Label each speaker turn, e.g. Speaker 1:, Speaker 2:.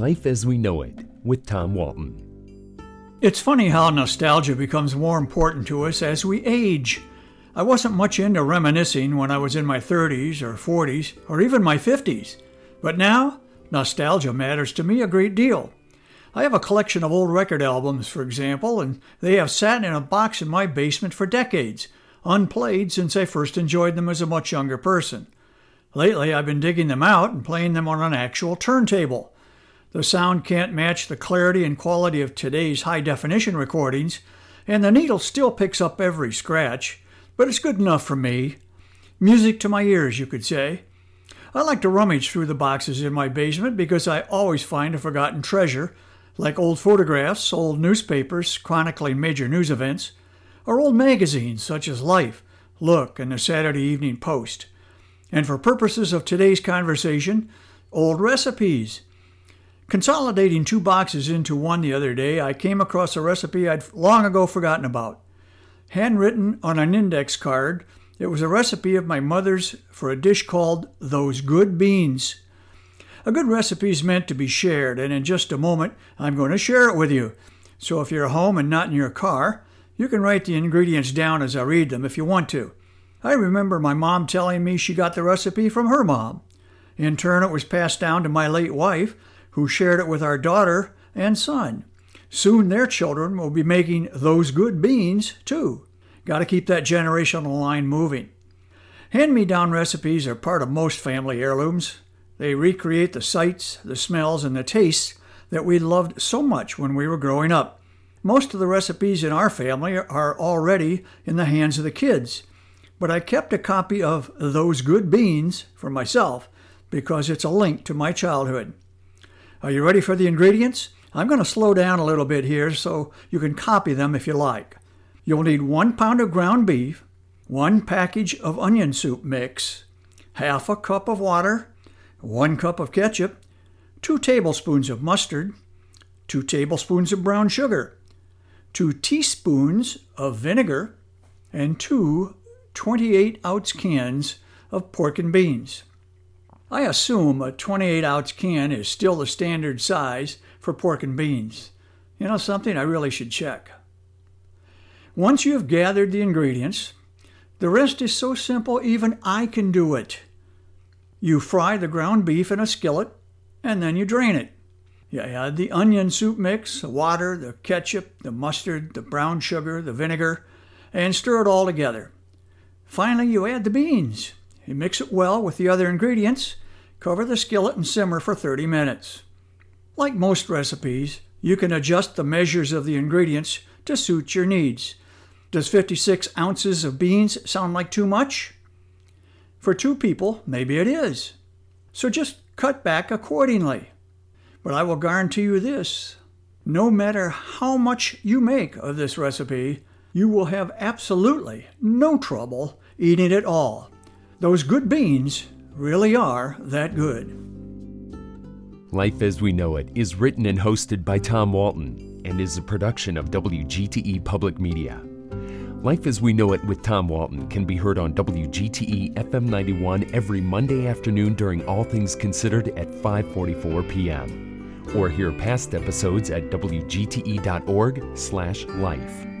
Speaker 1: Life as We Know It with Tom Walton.
Speaker 2: It's funny how nostalgia becomes more important to us as we age. I wasn't much into reminiscing when I was in my 30s or 40s or even my 50s, but now nostalgia matters to me a great deal. I have a collection of old record albums, for example, and they have sat in a box in my basement for decades, unplayed since I first enjoyed them as a much younger person. Lately, I've been digging them out and playing them on an actual turntable. The sound can't match the clarity and quality of today's high definition recordings, and the needle still picks up every scratch, but it's good enough for me. Music to my ears, you could say. I like to rummage through the boxes in my basement because I always find a forgotten treasure, like old photographs, old newspapers chronicling major news events, or old magazines such as Life, Look, and the Saturday Evening Post. And for purposes of today's conversation, old recipes. Consolidating two boxes into one the other day, I came across a recipe I'd long ago forgotten about. Handwritten on an index card, it was a recipe of my mother's for a dish called Those Good Beans. A good recipe is meant to be shared, and in just a moment, I'm going to share it with you. So if you're home and not in your car, you can write the ingredients down as I read them if you want to. I remember my mom telling me she got the recipe from her mom. In turn, it was passed down to my late wife, who shared it with our daughter and son. Soon their children will be making those good beans, too. Got to keep that generational line moving. Hand me down recipes are part of most family heirlooms. They recreate the sights, the smells, and the tastes that we loved so much when we were growing up. Most of the recipes in our family are already in the hands of the kids, but I kept a copy of Those Good Beans for myself because it's a link to my childhood. Are you ready for the ingredients? I'm going to slow down a little bit here so you can copy them if you like. You'll need one pound of ground beef, one package of onion soup mix, half a cup of water, one cup of ketchup, two tablespoons of mustard, two tablespoons of brown sugar, two teaspoons of vinegar, and two 28 ounce cans of pork and beans. I assume a 28 ounce can is still the standard size for pork and beans. You know something? I really should check. Once you have gathered the ingredients, the rest is so simple even I can do it. You fry the ground beef in a skillet and then you drain it. You add the onion soup mix, the water, the ketchup, the mustard, the brown sugar, the vinegar, and stir it all together. Finally, you add the beans. You mix it well with the other ingredients. Cover the skillet and simmer for 30 minutes. Like most recipes, you can adjust the measures of the ingredients to suit your needs. Does 56 ounces of beans sound like too much? For two people, maybe it is. So just cut back accordingly. But I will guarantee you this no matter how much you make of this recipe, you will have absolutely no trouble eating it all. Those good beans really are that good.
Speaker 1: Life as We Know It is written and hosted by Tom Walton and is a production of WGTE Public Media. Life as We Know It with Tom Walton can be heard on WGTE FM 91 every Monday afternoon during All Things Considered at 5:44 p.m. or hear past episodes at wgte.org/life.